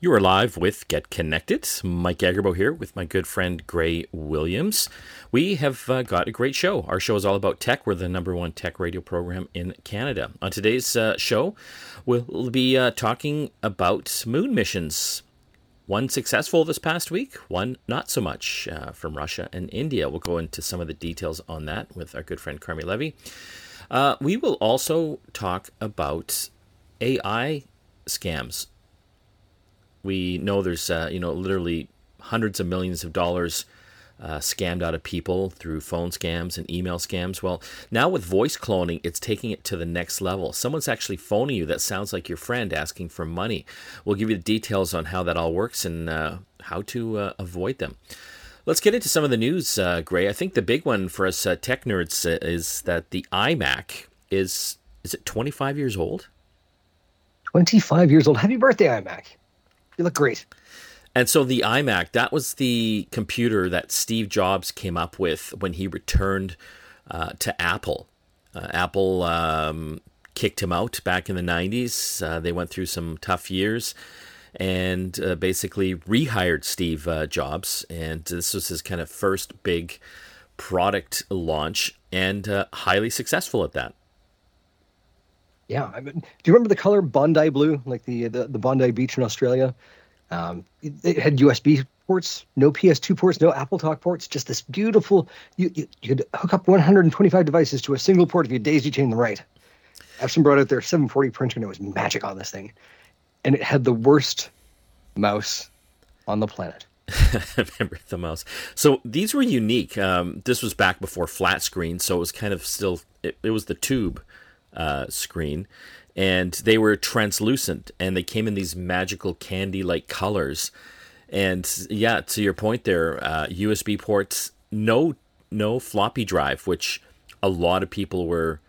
You are live with Get Connected. Mike Agerbo here with my good friend Gray Williams. We have uh, got a great show. Our show is all about tech. We're the number one tech radio program in Canada. On today's uh, show, we'll be uh, talking about moon missions. One successful this past week, one not so much uh, from Russia and India. We'll go into some of the details on that with our good friend Carmi Levy. Uh, we will also talk about AI scams we know there's uh, you know literally hundreds of millions of dollars uh, scammed out of people through phone scams and email scams. Well, now with voice cloning, it's taking it to the next level. Someone's actually phoning you that sounds like your friend asking for money. We'll give you the details on how that all works and uh, how to uh, avoid them. Let's get into some of the news, uh, Gray. I think the big one for us uh, tech nerds uh, is that the iMac is is it 25 years old? 25 years old. Happy birthday, iMac. You look great. And so the iMac, that was the computer that Steve Jobs came up with when he returned uh, to Apple. Uh, Apple um, kicked him out back in the 90s. Uh, they went through some tough years and uh, basically rehired Steve uh, Jobs. And this was his kind of first big product launch and uh, highly successful at that. Yeah, I mean, do you remember the color Bondi blue, like the the, the Bondi Beach in Australia? Um, it, it, had USB ports, no PS2 ports, no Apple Talk ports, just this beautiful. You, you, could hook up 125 devices to a single port if you daisy chain them right. Epson brought out their 740 printer and it was magic on this thing, and it had the worst mouse on the planet. Remember the mouse. So these were unique. Um, this was back before flat screen, so it was kind of still. It, it was the tube uh, screen, and they were translucent and they came in these magical candy like colors. And yeah, to your point there, uh, USB ports, no no floppy drive, which a lot of people were,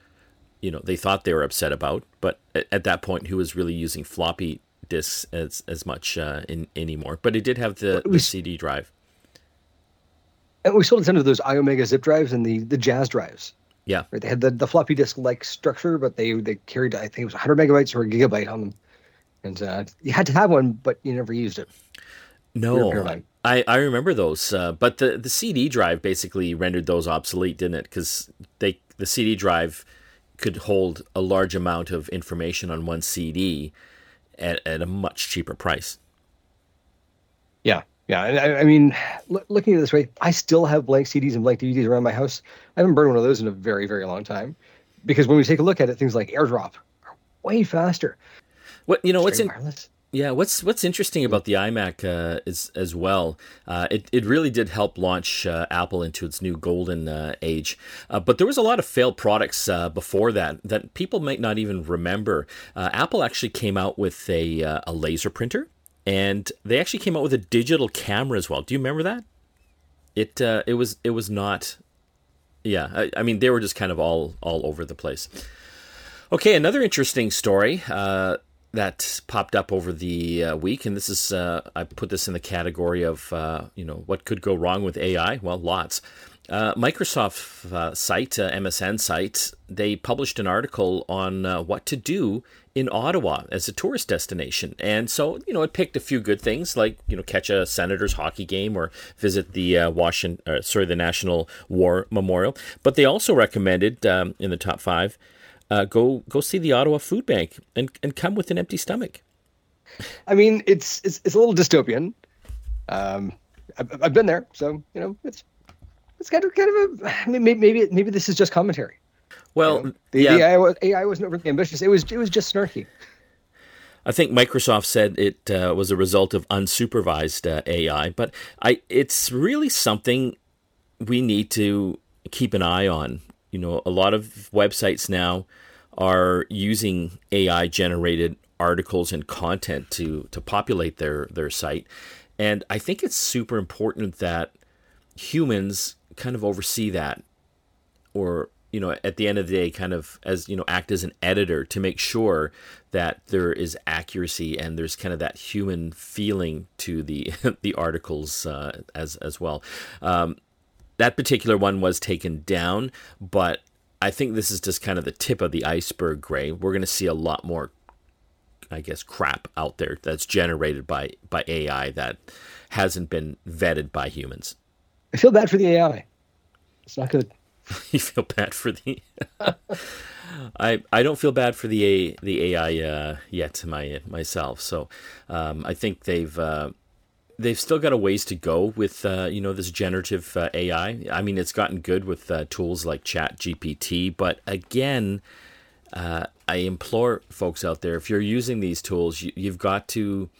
you know, they thought they were upset about. But at, at that point, who was really using floppy disks as as much uh, in anymore? But it did have the, the CD drive. And we sold a ton of those iOmega zip drives and the the Jaz drives. Yeah. Right. They had the, the floppy disk like structure, but they they carried I think it was 100 megabytes or a gigabyte on them, and uh, you had to have one, but you never used it. No, I, I remember those, uh, but the the CD drive basically rendered those obsolete, didn't it? Because they the CD drive could hold a large amount of information on one CD at, at a much cheaper price. Yeah, yeah, I, I mean, look, looking at it this way, I still have blank CDs and blank DVDs around my house. I haven't burned one of those in a very, very long time, because when we take a look at it, things like AirDrop are way faster. What you know? what's in, yeah, what's what's interesting about the iMac uh, is as well. Uh, it it really did help launch uh, Apple into its new golden uh, age. Uh, but there was a lot of failed products uh, before that that people might not even remember. Apple actually came out with a a laser printer and they actually came out with a digital camera as well. Do you remember that? It uh, it was it was not. Yeah, I, I, mean they were just kind of all all over the place. Okay, another interesting story uh, that popped up over the uh, week, and this is uh, I put this in the category of uh, you know what could go wrong with AI. Well, lots. Uh, Microsoft uh, site, uh, MSN site, they published an article on uh, what to do in Ottawa as a tourist destination. And so, you know, it picked a few good things like, you know, catch a Senators hockey game or visit the uh, Washington, uh, sorry, the National War Memorial. But they also recommended um, in the top five, go go see the Ottawa Food Bank and, and come with an empty stomach. I mean, it's it's, it's a little dystopian. Um, I've, I've been there, so you know, it's it's kind of kind of a maybe maybe maybe this is just commentary. Well, you know, the, yeah. the AI, was, AI wasn't really ambitious. It was it was just snarky. I think Microsoft said it uh, was a result of unsupervised uh, AI, but I it's really something we need to keep an eye on. You know, a lot of websites now are using AI generated articles and content to to populate their their site, and I think it's super important that humans kind of oversee that or you know at the end of the day kind of as you know act as an editor to make sure that there is accuracy and there's kind of that human feeling to the the articles uh, as as well um, that particular one was taken down but i think this is just kind of the tip of the iceberg gray we're going to see a lot more I guess, crap out there that's generated by by AI that hasn't been vetted by humans. I feel bad for the AI. It's not good. you feel bad for the. I I don't feel bad for the A, the AI uh, yet my myself. So um, I think they've uh, they've still got a ways to go with uh, you know this generative uh, AI. I mean, it's gotten good with uh, tools like Chat GPT, but again, uh, I implore folks out there if you're using these tools, you, you've got to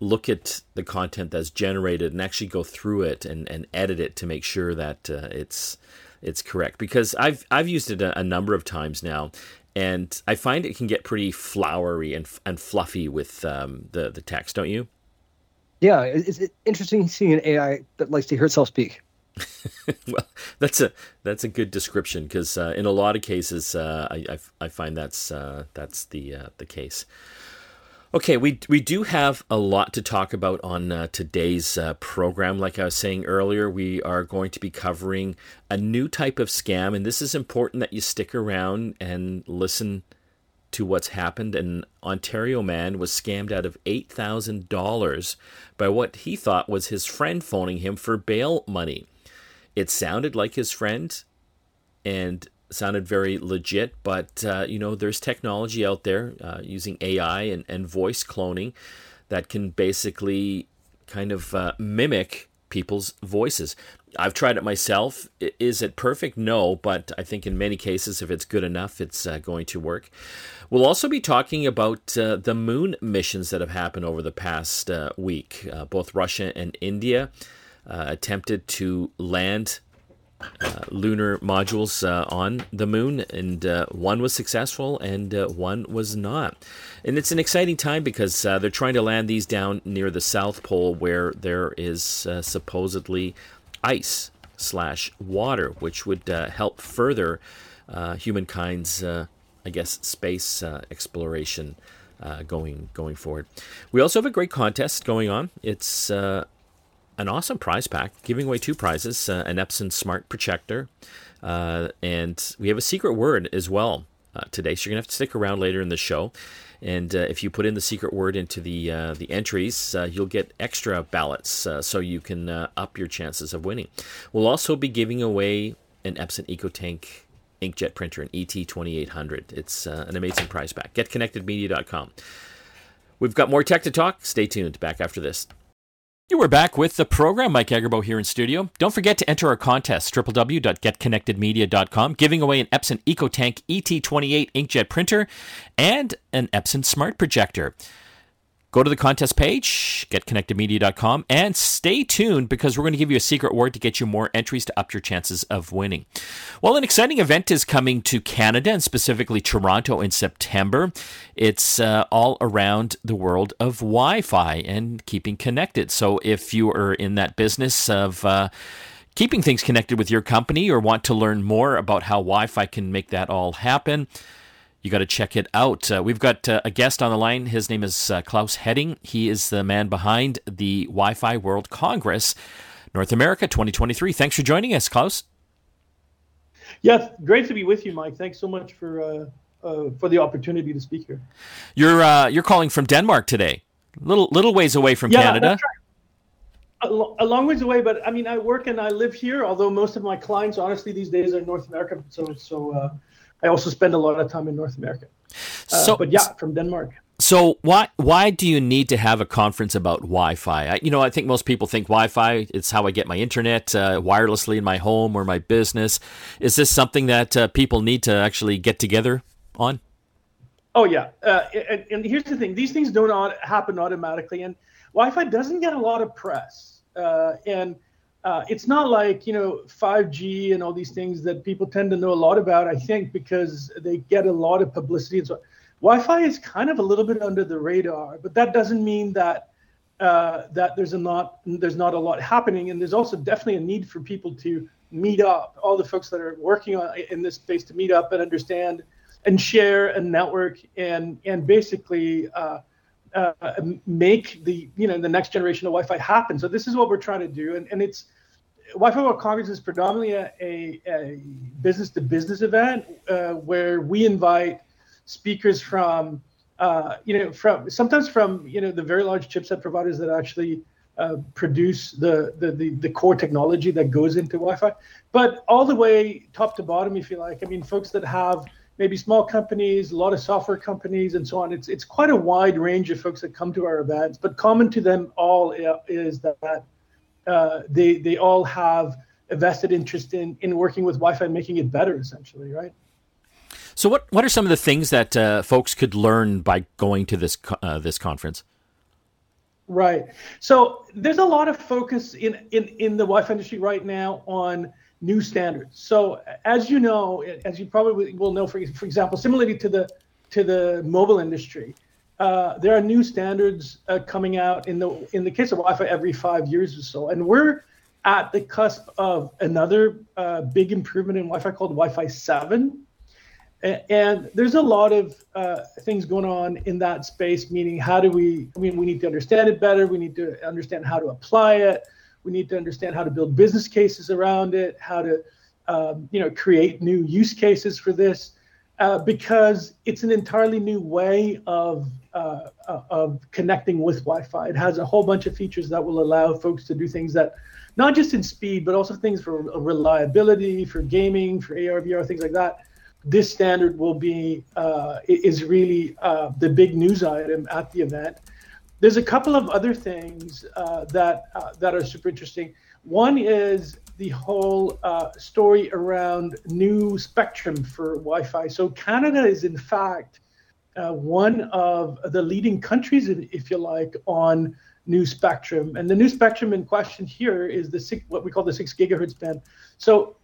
look at the content that's generated and actually go through it and, and edit it to make sure that uh, it's it's correct. Because I've I've used it a, a number of times now, and I find it can get pretty flowery and and fluffy with um, the the text, don't you? Yeah, it's interesting seeing an AI that likes to hear itself speak. well, that's a that's a good description because uh, in a lot of cases, uh, I, I, I find that's uh, that's the uh, the case. Okay, we we do have a lot to talk about on uh, today's uh, program. Like I was saying earlier, we are going to be covering a new type of scam, and this is important that you stick around and listen to what's happened. An Ontario man was scammed out of $8,000 by what he thought was his friend phoning him for bail money. It sounded like his friend and sounded very legit, but uh, you know, there's technology out there uh, using AI and, and voice cloning that can basically kind of uh, mimic people's voices. I've tried it myself. Is it perfect? No, but I think in many cases, if it's good enough, it's uh, going to work. We'll also be talking about uh, the moon missions that have happened over the past uh, week. Uh, both Russia and India uh, attempted to land uh, lunar modules uh, on the moon, and uh, one was successful and uh, one was not. And it's an exciting time because uh, they're trying to land these down near the South Pole where there is supposedly ice slash water, which would help further humankind's, I guess, space exploration. going going forward, we also have a great contest going on. It's an awesome prize pack, giving away two prizes uh, an Epson Smart Projector, uh, and we have a secret word as well uh, today. So you're going to have to stick around later in the show. And uh, if you put in the secret word into the uh, the entries, uh, you'll get extra ballots, so you can up your chances of winning. We'll also be giving away an Epson EcoTank inkjet printer, an ET2800. It's an amazing prize pack. GetConnectedMedia.com. We've got more tech to talk. Stay tuned. Back after this. You are back with the program. Mike Agerbo here in studio. Don't forget to enter our contest, www.getconnectedmedia.com, giving away an Epson EcoTank ET28 inkjet printer and an Epson Smart Projector. Go to the contest page, getconnectedmedia.com, and stay tuned because we're going to give you a secret word to get you more entries to up your chances of winning. Well, an exciting event is coming to Canada and specifically Toronto in September. It's uh, all around the world of Wi Fi and keeping connected. So if you are in that business of uh, keeping things connected with your company or want to learn more about how Wi Fi can make that all happen, you got to check it out. Uh, we've got uh, a guest on the line. His name is uh, Claus Hetting. He is the man behind the Wi Fi World Congress, North America 2023. Thanks for joining us, Klaus. Yeah, great to be with you, Mike. Thanks so much for uh, uh, for the opportunity to speak here. You're uh, you're calling from Denmark today. Little little ways away from yeah, Canada. A, a long ways away, but I mean, I work and I live here. Although most of my clients, honestly, these days are North America. So so I also spend a lot of time in North America. Uh, so, but yeah, from Denmark. So why why do you need to have a conference about Wi-Fi? I, you know, I think most people think Wi-Fi is how I get my internet uh, wirelessly in my home or my business. Is this something that uh, people need to actually get together on? Oh yeah, uh, and, and, here's the thing: these things don't happen automatically, and Wi-Fi doesn't get a lot of press. Uh, and uh, it's not like you know 5G and all these things that people tend to know a lot about. I think because they get a lot of publicity and so. Wi-Fi is kind of a little bit under the radar, but that doesn't mean that uh, that there's a not there's not a lot happening, and there's also definitely a need for people to meet up. All the folks that are working on in this space to meet up and understand and share and network and and basically. Uh, uh, make the you know the next generation of Wi-Fi happen. So this is what we're trying to do, and, and it's Wi-Fi World Congress is predominantly a, a, a business to business event uh, where we invite speakers from uh, you know, from sometimes from you know the very large chipset providers that actually uh, produce the, the, the the core technology that goes into Wi-Fi, but all the way top to bottom, if you like. I mean, folks that have maybe small companies, a lot of software companies, and so on. It's it's quite a wide range of folks that come to our events, but common to them all is that uh, they they all have a vested interest in in working with Wi-Fi and making it better, essentially, right? So, what what are some of the things that uh, folks could learn by going to this uh, this conference? Right. So, there's a lot of focus in in in the Wi-Fi industry right now on new standards. So, as you know, as you probably will know, for for example, similarly to the to the mobile industry, uh, there are new standards uh, coming out in the in the case of Wi-Fi every five years or so, and we're at the cusp of another uh, big improvement in Wi-Fi called Wi-Fi 7. And there's a lot of uh, things going on in that space, meaning how do we, I mean, we need to understand it better. We need to understand how to apply it. We need to understand how to build business cases around it, how to, um, you know, create new use cases for this, uh, because it's an entirely new way of, uh, uh of connecting with Wi-Fi. It has a whole bunch of features that will allow folks to do things that not just in speed, but also things for reliability, for gaming, for AR, VR, things like that. This standard will be uh, is really uh, the big news item at the event. There's a couple of other things uh, that uh, that are super interesting. One is the whole uh, story around new spectrum for Wi-Fi. So Canada is in fact uh, one of the leading countries, if you like, on new spectrum. And the new spectrum in question here is the six, what we call the six gigahertz band. So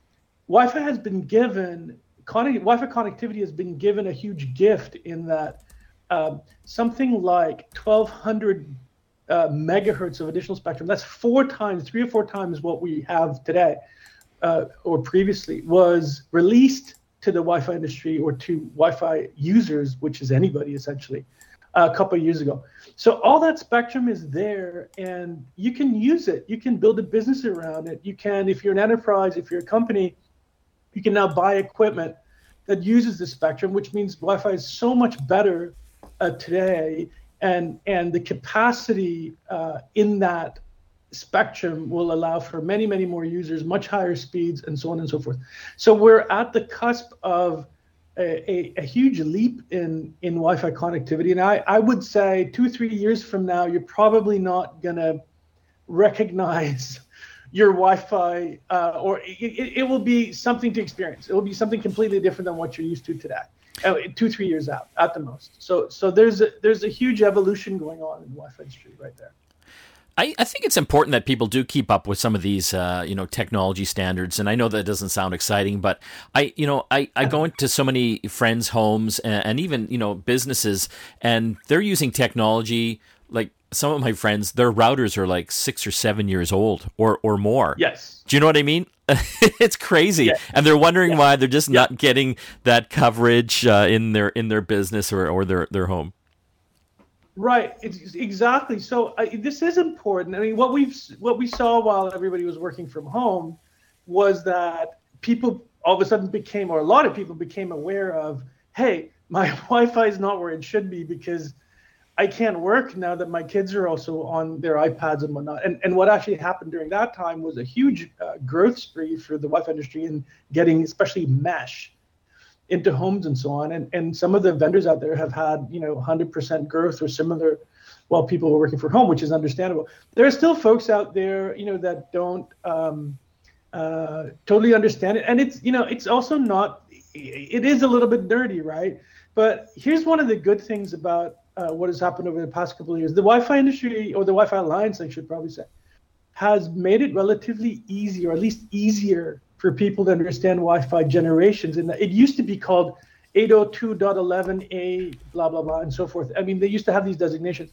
Wi-Fi has been given Wi-Fi connectivity has been given a huge gift in that um, something like 1,200 uh, megahertz of additional spectrum. That's four times, three or four times what we have today uh, or previously was released to the Wi-Fi industry or to Wi-Fi users, which is anybody essentially, a couple of years ago. So all that spectrum is there, and you can use it. You can build a business around it. You can, if you're an enterprise, if you're a company, you can now buy equipment that uses the spectrum, which means Wi-Fi is so much better uh, today, and and the capacity uh, in that spectrum will allow for many, many more users, much higher speeds, and so on and so forth. So we're at the cusp of a, a, a, huge leap in, in Wi-Fi connectivity. And I, I would say two, three years from now, you're probably not going to recognize your Wi-Fi, uh, or it, it, will be something to experience. It will be something completely different than what you're used to today, two, three years out at the most. So, so there's a, there's a huge evolution going on in the Wi-Fi industry right there. I, I think it's important that people do keep up with some of these, uh, you know, technology standards. And I know that doesn't sound exciting, but I, you know, I, I go into so many friends' homes and, and even, you know, businesses, and they're using technology like some of my friends, their routers are like six or seven years old or, or more. Yes. Do you know what I mean? it's crazy, and they're wondering yeah. why they're just yeah. not getting that coverage uh, in their in their business or, or their their home. Right, it's exactly. So uh, this is important. I mean, what we've what we saw while everybody was working from home was that people all of a sudden became, or a lot of people became aware of, hey, my Wi-Fi is not where it should be because I can't work now that my kids are also on their iPads and whatnot. And and what actually happened during that time was a huge uh, growth spree for the Wi-Fi industry in getting, especially mesh into homes and so on. And and some of the vendors out there have had you know 100% growth or similar while people were working from home, which is understandable. There are still folks out there you know that don't um, uh, totally understand it, and it's you know it's also not. It is a little bit dirty, right? But here's one of the good things about uh, what has happened over the past couple of years. The Wi-Fi industry, or the Wi-Fi Alliance, I should probably say, has made it relatively easy, or at least easier for people to understand Wi-Fi generations. And it used to be called 802.11a, blah blah blah, and so forth. I mean, they used to have these designations.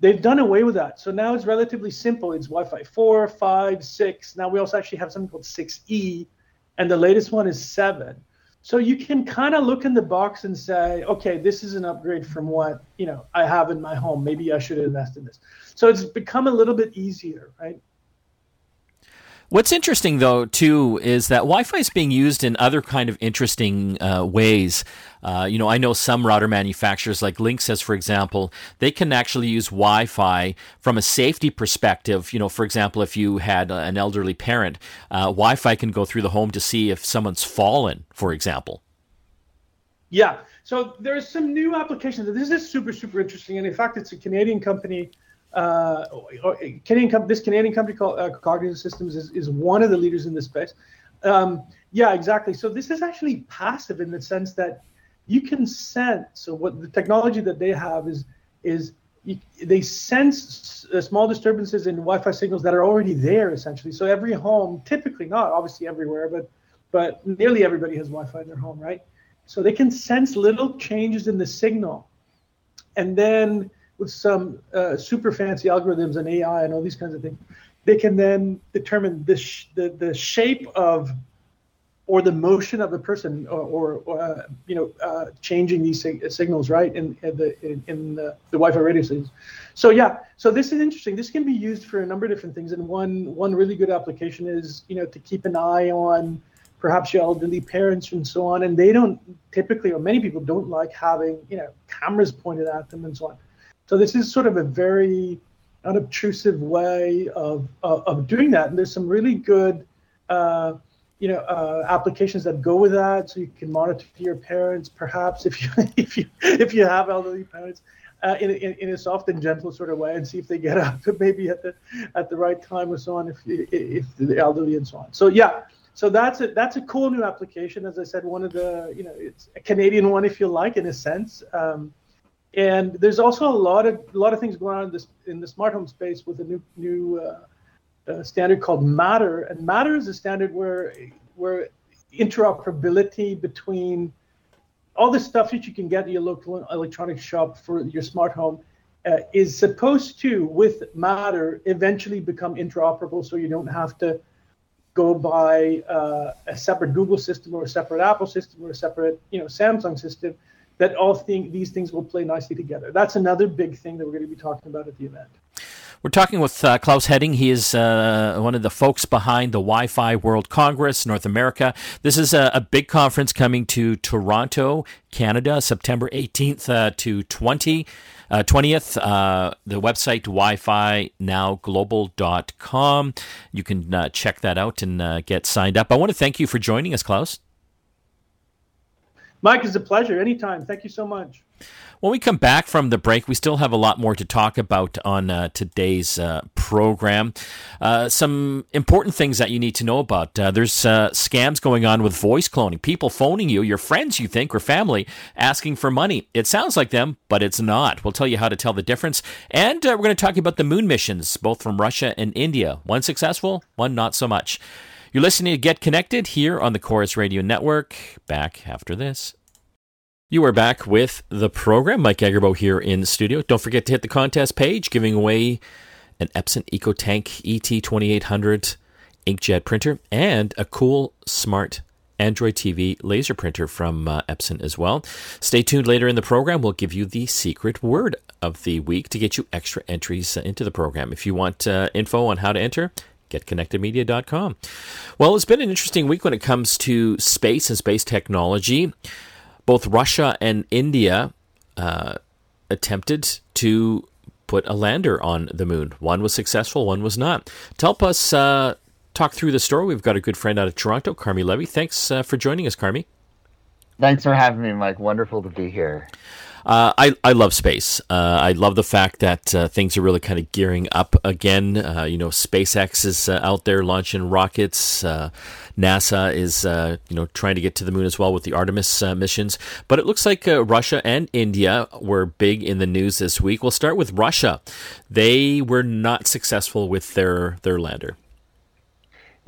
They've done away with that. So now it's relatively simple. It's Wi-Fi 4, 5, 6. Now we also actually have something called 6E, and the latest one is 7. So you can kind of look in the box and say, okay, this is an upgrade from what you know I have in my home. Maybe I should invest in this. So it's become a little bit easier, right? What's interesting, though, too, is that Wi-Fi is being used in other kind of interesting uh, ways. Uh, you know, I know some router manufacturers, like Linksys, for example, they can actually use Wi-Fi from a safety perspective. You know, for example, if you had an elderly parent, uh, Wi-Fi can go through the home to see if someone's fallen, for example. Yeah. So there's some new applications. This is super, super interesting, and in fact, it's a Canadian company uh, Canadian this Canadian company called uh, Cognitive Systems is, is one of the leaders in this space. Um, yeah, exactly. So this is actually passive in the sense that you can sense. So what the technology that they have is is you, they sense uh, small disturbances in Wi-Fi signals that are already there essentially. So every home, typically not obviously everywhere, but but nearly everybody has Wi-Fi in their home, right? So they can sense little changes in the signal, and then with some uh, super fancy algorithms and AI and all these kinds of things, they can then determine the sh- the, the shape of or the motion of the person or, or uh, you know uh, changing these sig- signals right in, in the in, in the, the, Wi-Fi radio signals. So yeah, so this is interesting. This can be used for a number of different things, and one one really good application is you know to keep an eye on perhaps your elderly parents and so on, and they don't typically or many people don't like having you know cameras pointed at them and so on. So this is sort of a very unobtrusive way of, of, of doing that. And there's some really good, uh, you know, uh, applications that go with that. So you can monitor your parents, perhaps if you if you if you have elderly parents. Uh, in, in, in, a soft and gentle sort of way, and see if they get up maybe at the at the right time or so on, if if the elderly and so on. So yeah, so that's a that's a cool new application. As I said, one of the you know it's a Canadian one if you like in a sense. Um, and there's also a lot of a lot of things going on in this in the smart home space with a new new uh, uh, standard called Matter. And Matter is a standard where where interoperability between all the stuff that you can get in your local electronics shop for your smart home uh, is supposed to, with Matter, eventually become interoperable, so you don't have to go buy uh, a separate Google system or a separate Apple system or a separate, you know, Samsung system that all thing, these things will play nicely together. That's another big thing that we're going to be talking about at the event. We're talking with uh, Claus Hetting. He is uh, one of the folks behind the Wi Fi World Congress, North America. This is a, a big conference coming to Toronto, Canada, September 18th uh, to 20. 20th, uh, uh, the website wi-fi nowglobal.com. You can uh, check that out and get signed up. I want to thank you for joining us, Klaus. Mike, it's a pleasure. Anytime. Thank you so much. When we come back from the break, we still have a lot more to talk about on uh, today's uh, program. Uh, some important things that you need to know about. Uh, there's uh, scams going on with voice cloning. People phoning you, your friends you think or family, asking for money. It sounds like them, but it's not. We'll tell you how to tell the difference. And uh, we're going to talk about the moon missions, both from Russia and India. One successful, one not so much. You're listening to Get Connected here on the Corus Radio Network. Back after this. You are back with the program. Mike Agerbo here in studio. Don't forget to hit the contest page, giving away an Epson EcoTank ET2800 inkjet printer and a cool smart Android TV laser printer from uh, Epson as well. Stay tuned later in the program. We'll give you the secret word of the week to get you extra entries into the program. If you want uh, info on how to enter, getconnectedmedia.com. Well, it's been an interesting week when it comes to space and space technology. Both Russia and India uh, attempted to put a lander on the moon. One was successful, one was not. To help us uh, talk through the story, we've got a good friend out of Toronto, Carmi Levy. Thanks uh, for joining us, Carmi. Thanks for having me, Mike. Wonderful to be here. Uh, I I love space. Uh, I love the fact that uh, things are really kind of gearing up again. Uh, you know, SpaceX is uh, out there launching rockets. NASA is you know trying to get to the moon as well with the Artemis missions. But it looks like Russia and India were big in the news this week. We'll start with Russia. They were not successful with their their lander.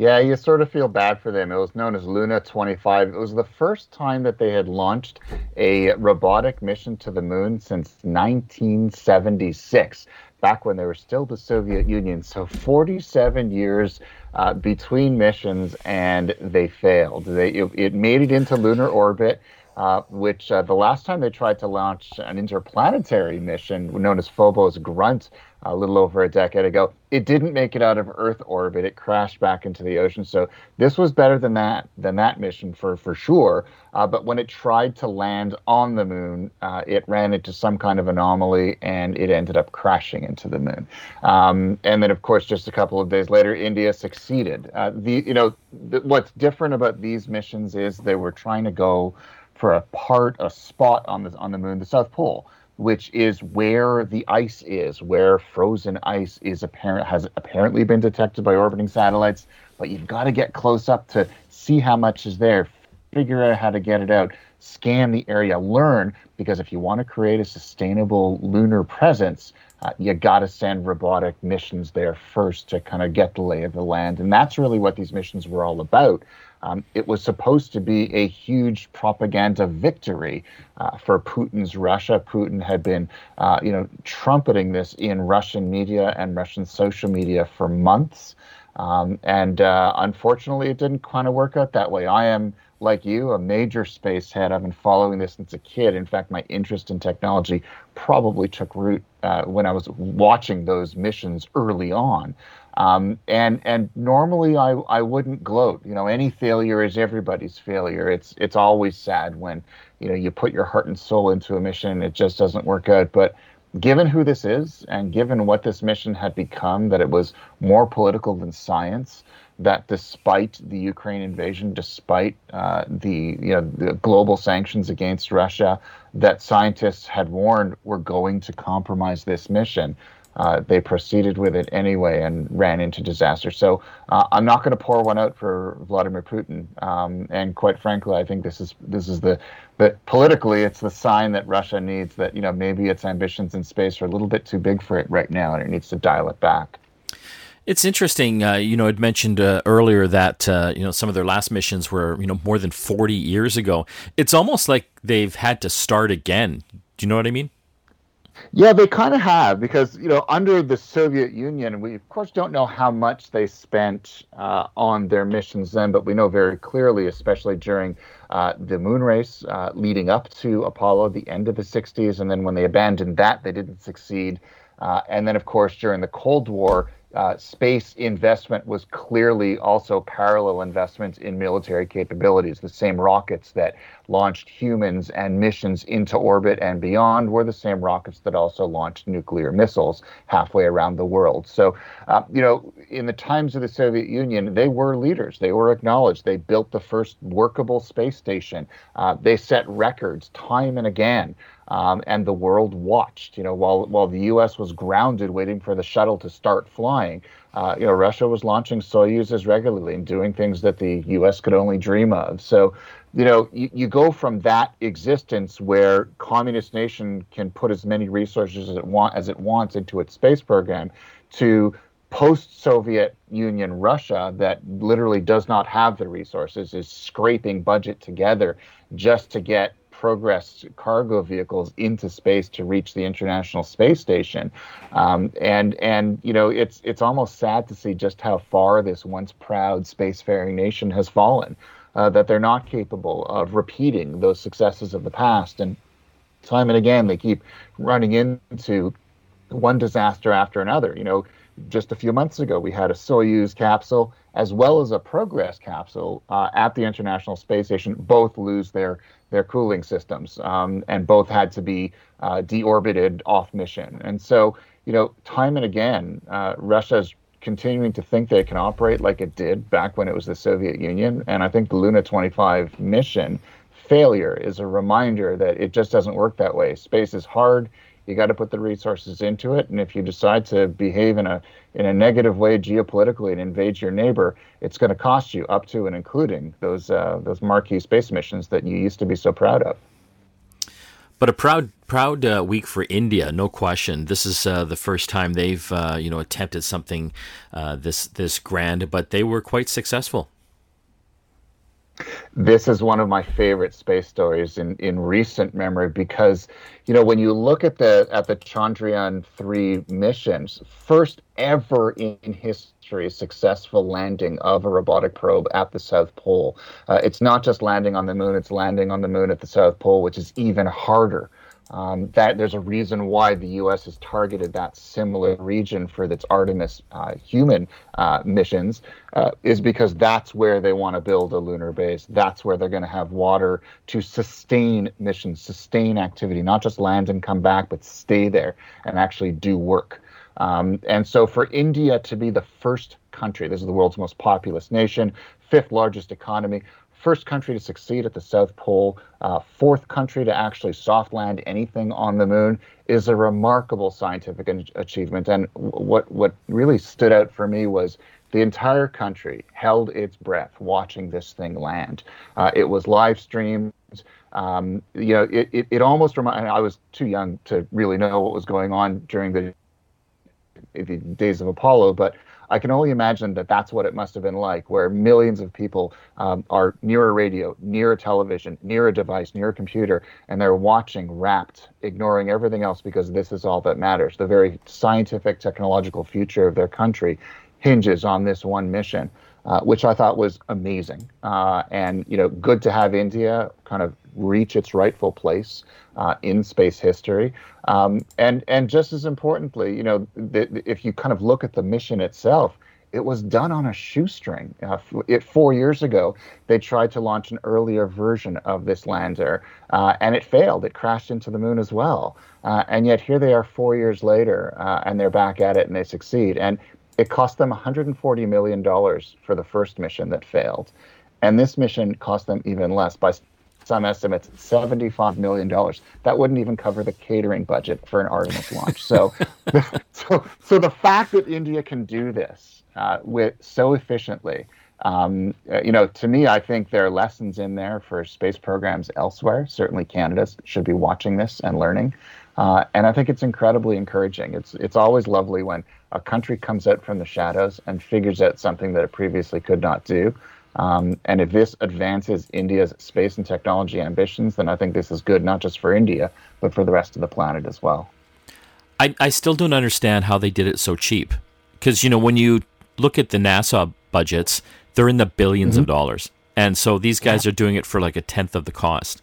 Yeah, you sort of feel bad for them. It was known as Luna 25. It was the first time that they had launched a robotic mission to the moon since 1976, back when they were still the Soviet Union. So 47 years uh, between missions, and they failed. They, it, it made it into lunar orbit. Uh, which uh, the last time they tried to launch an interplanetary mission known as Phobos Grunt a little over a decade ago. It didn't make it out of Earth orbit. It crashed back into the ocean. So this was better than that than that mission for for sure. Uh, but when it tried to land on the moon, uh, it ran into some kind of anomaly and it ended up crashing into the moon. Um, and then, of course, just a couple of days later, India succeeded. Uh, the you know th- what's different about these missions is they were trying to go for a part, a spot on the on the moon, the South Pole which is where the ice is, where frozen ice is apparent has apparently been detected by orbiting satellites. But you've got to get close up to see how much is there, figure out how to get it out, scan the area, learn. Because if you want to create a sustainable lunar presence, uh, you got to send robotic missions there first to kind of get the lay of the land, and that's really what these missions were all about. Um, it was supposed to be a huge propaganda victory uh, for Putin's Russia. Putin had been, uh, you know, trumpeting this in Russian media and Russian social media for months. Um, and uh, unfortunately, it didn't kind of work out that way. I am, like you, a major space head. I've been following this since a kid. In fact, my interest in technology probably took root uh, when I was watching those missions early on. Um, and and normally I, I wouldn't gloat. You know, any failure is everybody's failure. It's it's always sad when you know you put your heart and soul into a mission, it just doesn't work out. But given who this is, and given what this mission had become, that it was more political than science, that despite the Ukraine invasion, despite uh, the you know the global sanctions against Russia, that scientists had warned were going to compromise this mission uh, they proceeded with it anyway and ran into disaster. So uh, I'm not going to pour one out for Vladimir Putin. Um, and quite frankly, I think this is this is the that politically it's the sign that Russia needs that you know maybe its ambitions in space are a little bit too big for it right now, and it needs to dial it back. It's interesting. Uh, you know, I'd mentioned uh, earlier that uh, you know some of their last missions were you know more than forty years ago. It's almost like they've had to start again. Do you know what I mean? Yeah, they kind of have because you know under the Soviet Union, we of course don't know how much they spent uh, on their missions then, but we know very clearly, especially during uh, the moon race uh, leading up to Apollo, the end of the '60s, and then when they abandoned that, they didn't succeed. Uh, and then, of course, during the Cold War, uh, space investment was clearly also parallel investments in military capabilities. The same rockets that launched humans and missions into orbit and beyond were the same rockets that also launched nuclear missiles halfway around the world. So, uh, you know, in the times of the Soviet Union, they were leaders. They were acknowledged. They built the first workable space station. Uh, they set records time and again um, and the world watched. You know, while while the U.S. was grounded waiting for the shuttle to start flying, uh, you know, Russia was launching Soyuzes regularly and doing things that the U.S. could only dream of. So, you know, you, you go from that existence where communist nation can put as many resources as it want as it wants into its space program to post-Soviet Union Russia that literally does not have the resources is scraping budget together just to get progress cargo vehicles into space to reach the International Space Station, um, and and you know it's it's almost sad to see just how far this once proud spacefaring nation has fallen. Uh, that they're not capable of repeating those successes of the past, and time and again they keep running into one disaster after another. You know, just a few months ago we had a Soyuz capsule as well as a Progress capsule uh, at the International Space Station both lose their their cooling systems, um, and both had to be uh, deorbited off mission. And so, you know, time and again, uh, Russia's continuing to think they can operate like it did back when it was the Soviet Union. And I think the Luna 25 mission failure is a reminder that it just doesn't work that way. Space is hard you got to put the resources into it. And if you decide to behave in a in a negative way geopolitically and invade your neighbor, it's going to cost you up to and including those uh, those marquee space missions that you used to be so proud of. But a proud proud uh, week for India, no question. This is uh, the first time they've uh, you know attempted something uh, this this grand, but they were quite successful. This is one of my favorite space stories in, in recent memory because, you know, when you look at the at the Chandrayaan three missions, first ever in history successful landing of a robotic probe at the South Pole. Uh, it's not just landing on the moon; it's landing on the moon at the South Pole, which is even harder. Um, that there's a reason why the U.S. has targeted that similar region for its Artemis uh, human uh, missions, uh, is because that's where they want to build a lunar base. That's where they're going to have water to sustain missions, sustain activity, not just land and come back, but stay there and actually do work. Um, and so, for India to be the first country, this is the world's most populous nation, fifth largest economy, first country to succeed at the South Pole, uh, fourth country to actually soft land anything on the moon, is a remarkable scientific achievement. And what what really stood out for me was the entire country held its breath watching this thing land. Uh, it was live streamed. Um, you know, it, it, it almost reminded. I was too young to really know what was going on during the, the days of Apollo, but I can only imagine that that's what it must have been like, where millions of people um, are near a radio, near a television, near a device, near a computer, and they're watching rapt, ignoring everything else because this is all that matters. The very scientific, technological future of their country hinges on this one mission. Uh, which I thought was amazing, uh, and you know, good to have India kind of reach its rightful place uh, in space history. Um, and and just as importantly, you know, the, the, if you kind of look at the mission itself, it was done on a shoestring. Uh, it, four years ago, they tried to launch an earlier version of this lander, uh, and it failed. It crashed into the moon as well. And yet here they are four years later, and they're back at it, and they succeed. And it cost them 140 million dollars for the first mission that failed, and this mission cost them even less by some estimates, $75 million. That wouldn't even cover the catering budget for an Artemis launch. So, so, so the fact that India can do this uh, with so efficiently, um, uh, you know, to me, I think there are lessons in there for space programs elsewhere. Certainly, Canada should be watching this and learning. Uh, and I think it's incredibly encouraging. It's it's always lovely when a country comes out from the shadows and figures out something that it previously could not do. Um, and if this advances India's space and technology ambitions, then I think this is good not just for India, but for the rest of the planet as well. I, I still don't understand how they did it so cheap. Because, you know, when you look at the NASA budgets, they're in the 1000000000s mm-hmm. of dollars. And so these guys yeah. are doing it for like a tenth of the cost.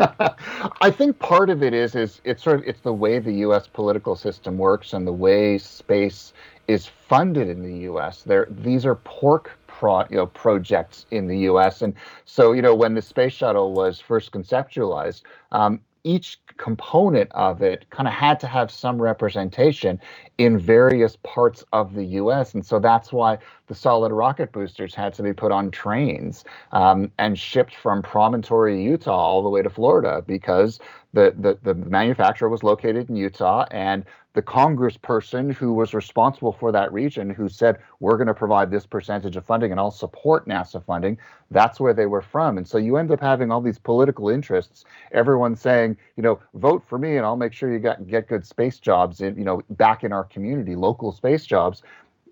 I think part of it is is it's sort of it's the way the U.S. political system works and the way space is funded in the U.S. There, these are pork pro, you know, projects in the U.S. And so, you know, when the space shuttle was first conceptualized, um, each component of it kind of had to have some representation in various parts of the US. And so that's why the solid rocket boosters had to be put on trains um, and shipped from Promontory, Utah, all the way to Florida because the, the, the manufacturer was located in Utah and the congressperson who was responsible for that region who said we're going to provide this percentage of funding and I'll support NASA funding that's where they were from. And so you end up having all these political interests everyone saying you know vote for me and I'll make sure you get get good space jobs in you know back in our community local space jobs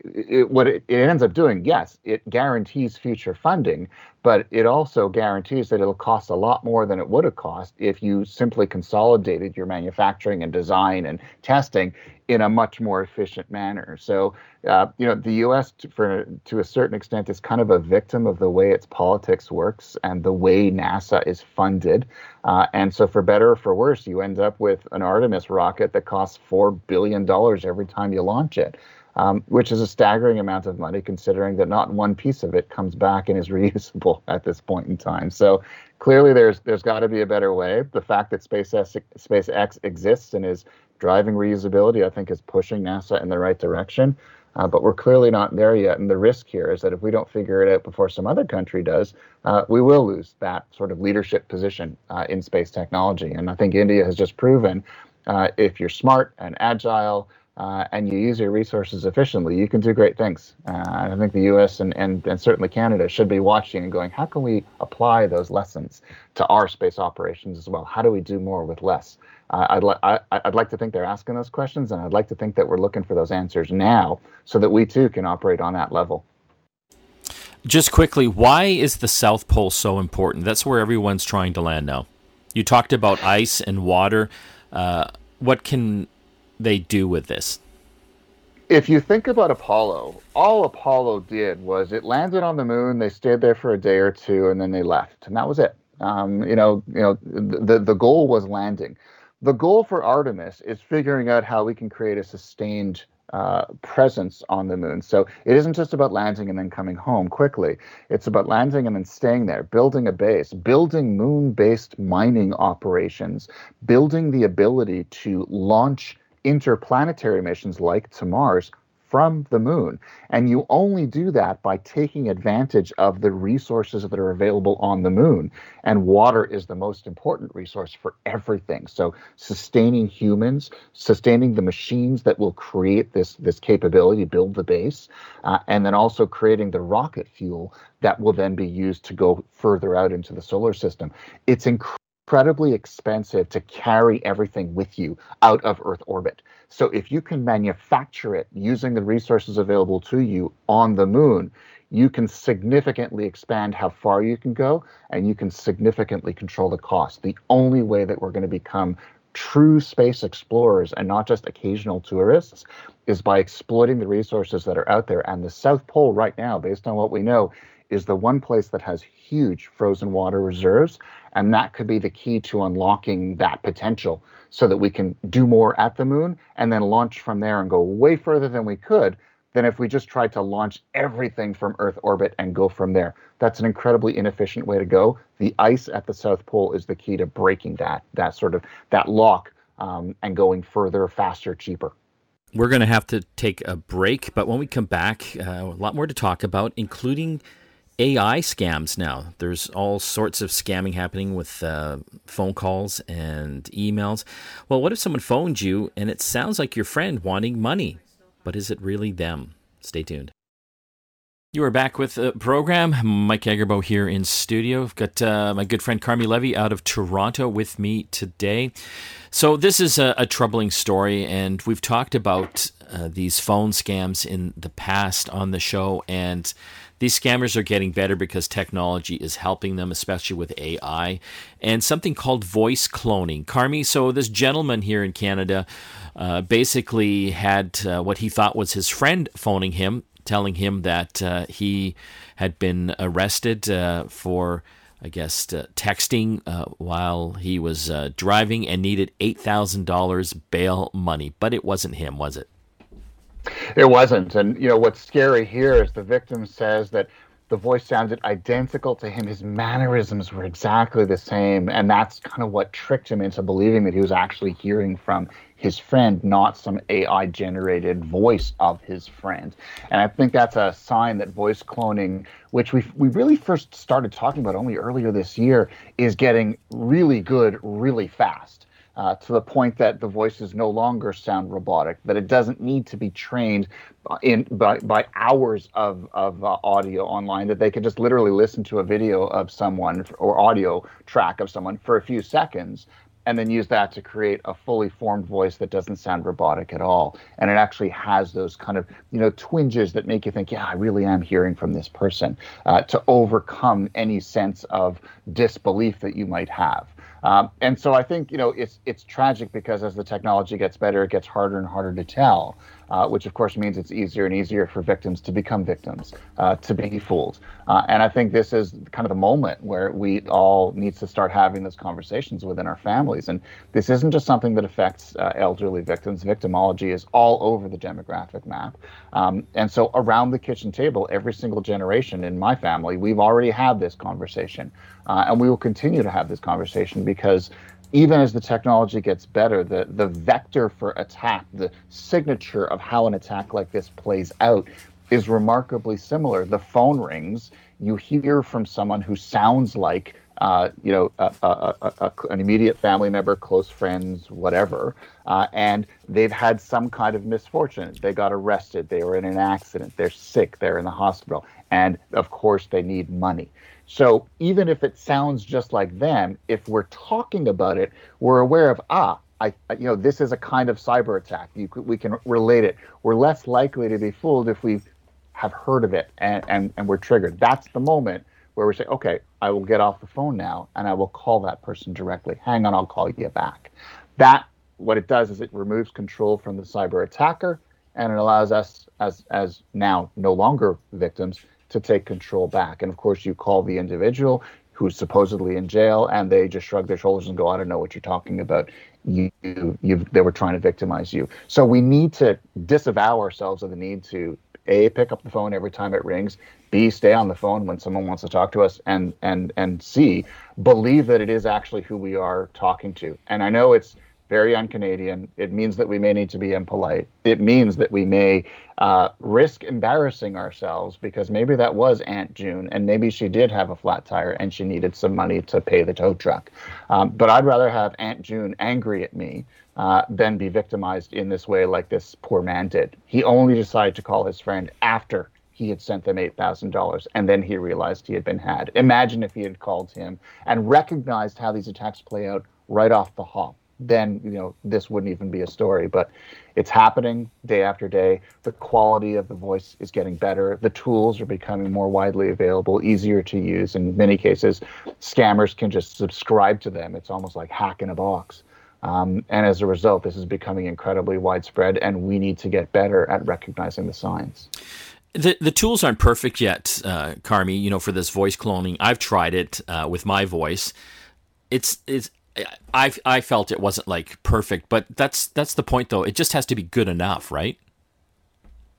it, what it, it, ends up doing, yes, it guarantees future funding, but it also guarantees that it'll cost a lot more than it would have cost if you simply consolidated your manufacturing and design and testing in a much more efficient manner. So, uh, you know, the U.S. To, for to a certain extent is kind of a victim of the way its politics works and the way NASA is funded. Uh, and so, for better or for worse, you end up with an Artemis rocket that costs four billion dollars every time you launch it um, which is a staggering amount of money considering that not one piece of it comes back and is reusable at this point in time. So clearly there's there's got to be a better way. The fact that SpaceX, SpaceX exists and is driving reusability, I think, is pushing NASA in the right direction. Uh, but we're clearly not there yet. And the risk here is that if we don't figure it out before some other country does, uh, we will lose that sort of leadership position uh, in space technology. And I think India has just proven uh, if you're smart and agile, uh, and you use your resources efficiently, you can do great things. Uh, I think the U.S. And, and, and certainly Canada should be watching and going, how can we apply those lessons to our space operations as well? How do we do more with less? Uh, I'd, li- I, I'd like to think they're asking those questions, and I'd like to think that we're looking for those answers now so that we too can operate on that level. Just quickly, why is the South Pole so important? That's where everyone's trying to land now. You talked about ice and water. Uh, what can they do with this? If you think about Apollo, all Apollo did was it landed on the moon. They stayed there for a day or two, and then they left, and that was it. Um, you know, you know, the the goal was landing. the goal for Artemis is figuring out how we can create a sustained uh, presence on the moon. So it isn't just about landing and then coming home quickly. It's about landing and then staying there, building a base, building moon based mining operations, building the ability to launch interplanetary missions like to Mars from the moon. And you only do that by taking advantage of the resources that are available on the moon. And water is the most important resource for everything. So sustaining humans, sustaining the machines that will create this, this capability, build the base, uh, and then also creating the rocket fuel that will then be used to go further out into the solar system. It's incredible incredibly expensive to carry everything with you out of Earth orbit. So if you can manufacture it using the resources available to you on the moon, you can significantly expand how far you can go and you can significantly control the cost. The only way that we're going to become true space explorers and not just occasional tourists is by exploiting the resources that are out there. And the South Pole, right now, based on what we know, is the one place that has huge frozen water reserves. And that could be the key to unlocking that potential so that we can do more at the moon and then launch from there and go way further than we could than if we just tried to launch everything from Earth orbit and go from there. That's an incredibly inefficient way to go. The ice at the South Pole is the key to breaking that that sort of that lock um, and going further, faster, cheaper. We're going to have to take a break, but when we come back, uh, a lot more to talk about, including AI scams now. There's all sorts of scamming happening with uh, phone calls and emails. Well, what if someone phoned you and it sounds like your friend wanting money, but is it really them? Stay tuned. You are back with the program. Mike Agerbo here in studio. I've got uh, my good friend Carmi Levy out of Toronto with me today. So, this is a, a troubling story, and we've talked about uh, these phone scams in the past on the show. And these scammers are getting better because technology is helping them, especially with AI and something called voice cloning. Carmi, so this gentleman here in Canada uh, basically had uh, what he thought was his friend phoning him, telling him that uh, he had been arrested uh, for. I guess, uh, texting uh, while he was uh, driving and needed $8,000 bail money. But it wasn't him, was it? It wasn't. And, you know, what's scary here is the victim says that the voice sounded identical to him. His mannerisms were exactly the same. And that's kind of what tricked him into believing that he was actually hearing from his friend, not some AI generated voice of his friend. And I think that's a sign that voice cloning, which we we really first started talking about only earlier this year, is getting really good really fast uh, to the point that the voices no longer sound robotic, that it doesn't need to be trained in by, by hours of, of uh, audio online, that they can just literally listen to a video of someone or audio track of someone for a few seconds and then use that to create a fully formed voice that doesn't sound robotic at all. And it actually has those kind of, you know, twinges that make you think, yeah, I really am hearing from this person uh, to overcome any sense of disbelief that you might have. Um, and so I think you know it's it's tragic because as the technology gets better, it gets harder and harder to tell uh, which of course means it's easier and easier for victims to become victims, uh, to be fooled. Uh, and I think this is kind of the moment where we all need to start having those conversations within our families. And this isn't just something that affects uh, elderly victims. Victimology is all over the demographic map. Um, and so around the kitchen table, every single generation in my family, we've already had this conversation. Uh, and we will continue to have this conversation because even as the technology gets better, the, the vector for attack, the signature of how an attack like this plays out is remarkably similar. The phone rings, you hear from someone who sounds like, uh, you know, a, a, a, an immediate family member, close friends, whatever, uh, and they've had some kind of misfortune. They got arrested, they were in an accident, they're sick, they're in the hospital, and of course they need money. So even if it sounds just like them, if we're talking about it, we're aware of ah, I you know this is a kind of cyber attack. You, we can relate it. We're less likely to be fooled if we have heard of it and, and and we're triggered. That's the moment where we say, okay, I will get off the phone now and I will call that person directly. Hang on, I'll call you back. That what it does is it removes control from the cyber attacker and it allows us as as now no longer victims to take control back. And of course, you call the individual who's supposedly in jail, and they just shrug their shoulders and go, "I don't know what you're talking about." You, you, they were trying to victimize you. So we need to disavow ourselves of the need to a pick up the phone every time it rings, b stay on the phone when someone wants to talk to us, and and and c believe that it is actually who we are talking to. And I know it's very un-Canadian. It means that we may need to be impolite. It means that we may uh, risk embarrassing ourselves because maybe that was Aunt June, and maybe she did have a flat tire and she needed some money to pay the tow truck. Um, but I'd rather have Aunt June angry at me uh, than be victimized in this way, like this poor man did. He only decided to call his friend after he had sent them $8,000 and then he realized he had been had. Imagine if he had called him and recognized how these attacks play out right off the hop then you know this wouldn't even be a story but it's happening day after day. The quality of the voice is getting better. The tools are becoming more widely available easier to use. In many cases scammers can just subscribe to them. It's almost like hack in a box. Um, and as a result this is becoming incredibly widespread and we need to get better at recognizing the signs. The the tools aren't perfect yet, uh, Carmi. You know, for this voice cloning, I've tried it uh, with my voice. It's it's I I felt it wasn't like perfect, but that's that's the point though. It just has to be good enough, right?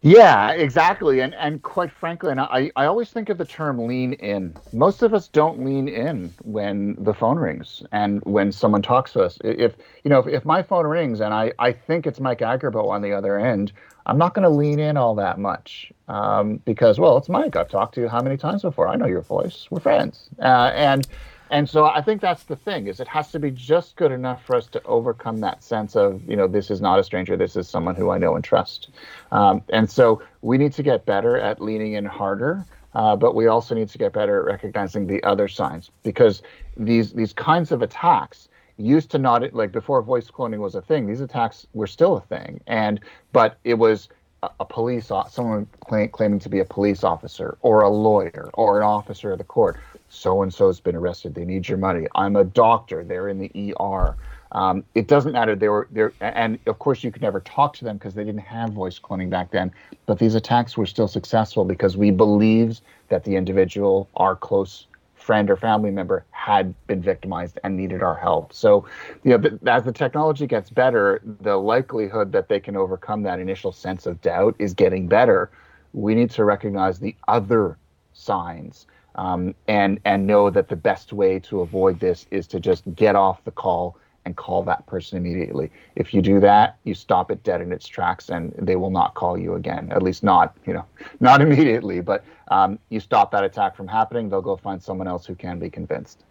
Yeah, exactly. And and quite frankly, and I, I always think of the term lean in. Most of us don't lean in when the phone rings and when someone talks to us. If you know, if, if my phone rings and I, I think it's Mike Agerbo on the other end, I'm not going to lean in all that much um, because, well, it's Mike. I've talked to you how many times before? I know your voice. We're friends. Uh, and and so I think that's the thing is it has to be just good enough for us to overcome that sense of you know this is not a stranger this is someone who I know and trust. Um, and so we need to get better at leaning in harder uh, but we also need to get better at recognizing the other signs because these these kinds of attacks used to not like before voice cloning was a thing these attacks were still a thing. And but it was a, police someone claim, claiming to be a police officer or a lawyer or an officer of the court so and so's been arrested. They need your money. I'm a doctor. They're in the ER. Um, it doesn't matter. They were there, and of course you could never talk to them because they didn't have voice cloning back then. But these attacks were still successful because we believed that the individual, our close friend or family member, had been victimized and needed our help. So, you know, as the technology gets better, the likelihood that they can overcome that initial sense of doubt is getting better. We need to recognize the other signs um, and and know that the best way to avoid this is to just get off the call and call that person immediately. If you do that, you stop it dead in its tracks, and they will not call you again. At least not you know not immediately, but um, you stop that attack from happening. They'll go find someone else who can be convinced.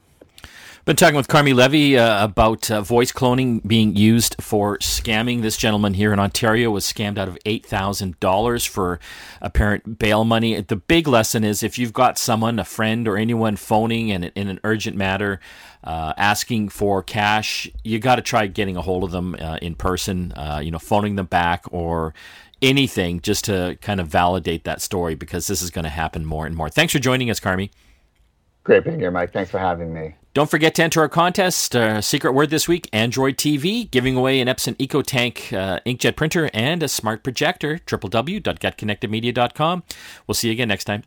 Been talking with Carmi Levy uh, about uh, voice cloning being used for scamming. This gentleman here in Ontario was scammed out of $8,000 for apparent bail money. The big lesson is if you've got someone, a friend or anyone phoning in, in an urgent matter, uh, asking for cash, you got to try getting a hold of them uh, in person, uh, you know, phoning them back or anything just to kind of validate that story because this is going to happen more and more. Thanks for joining us, Carmi. Great being here, Mike. Thanks for having me. Don't forget to enter our contest. Uh, secret word this week Android TV, giving away an Epson EcoTank uh, inkjet printer and a smart projector. www.getconnectedmedia.com. We'll see you again next time.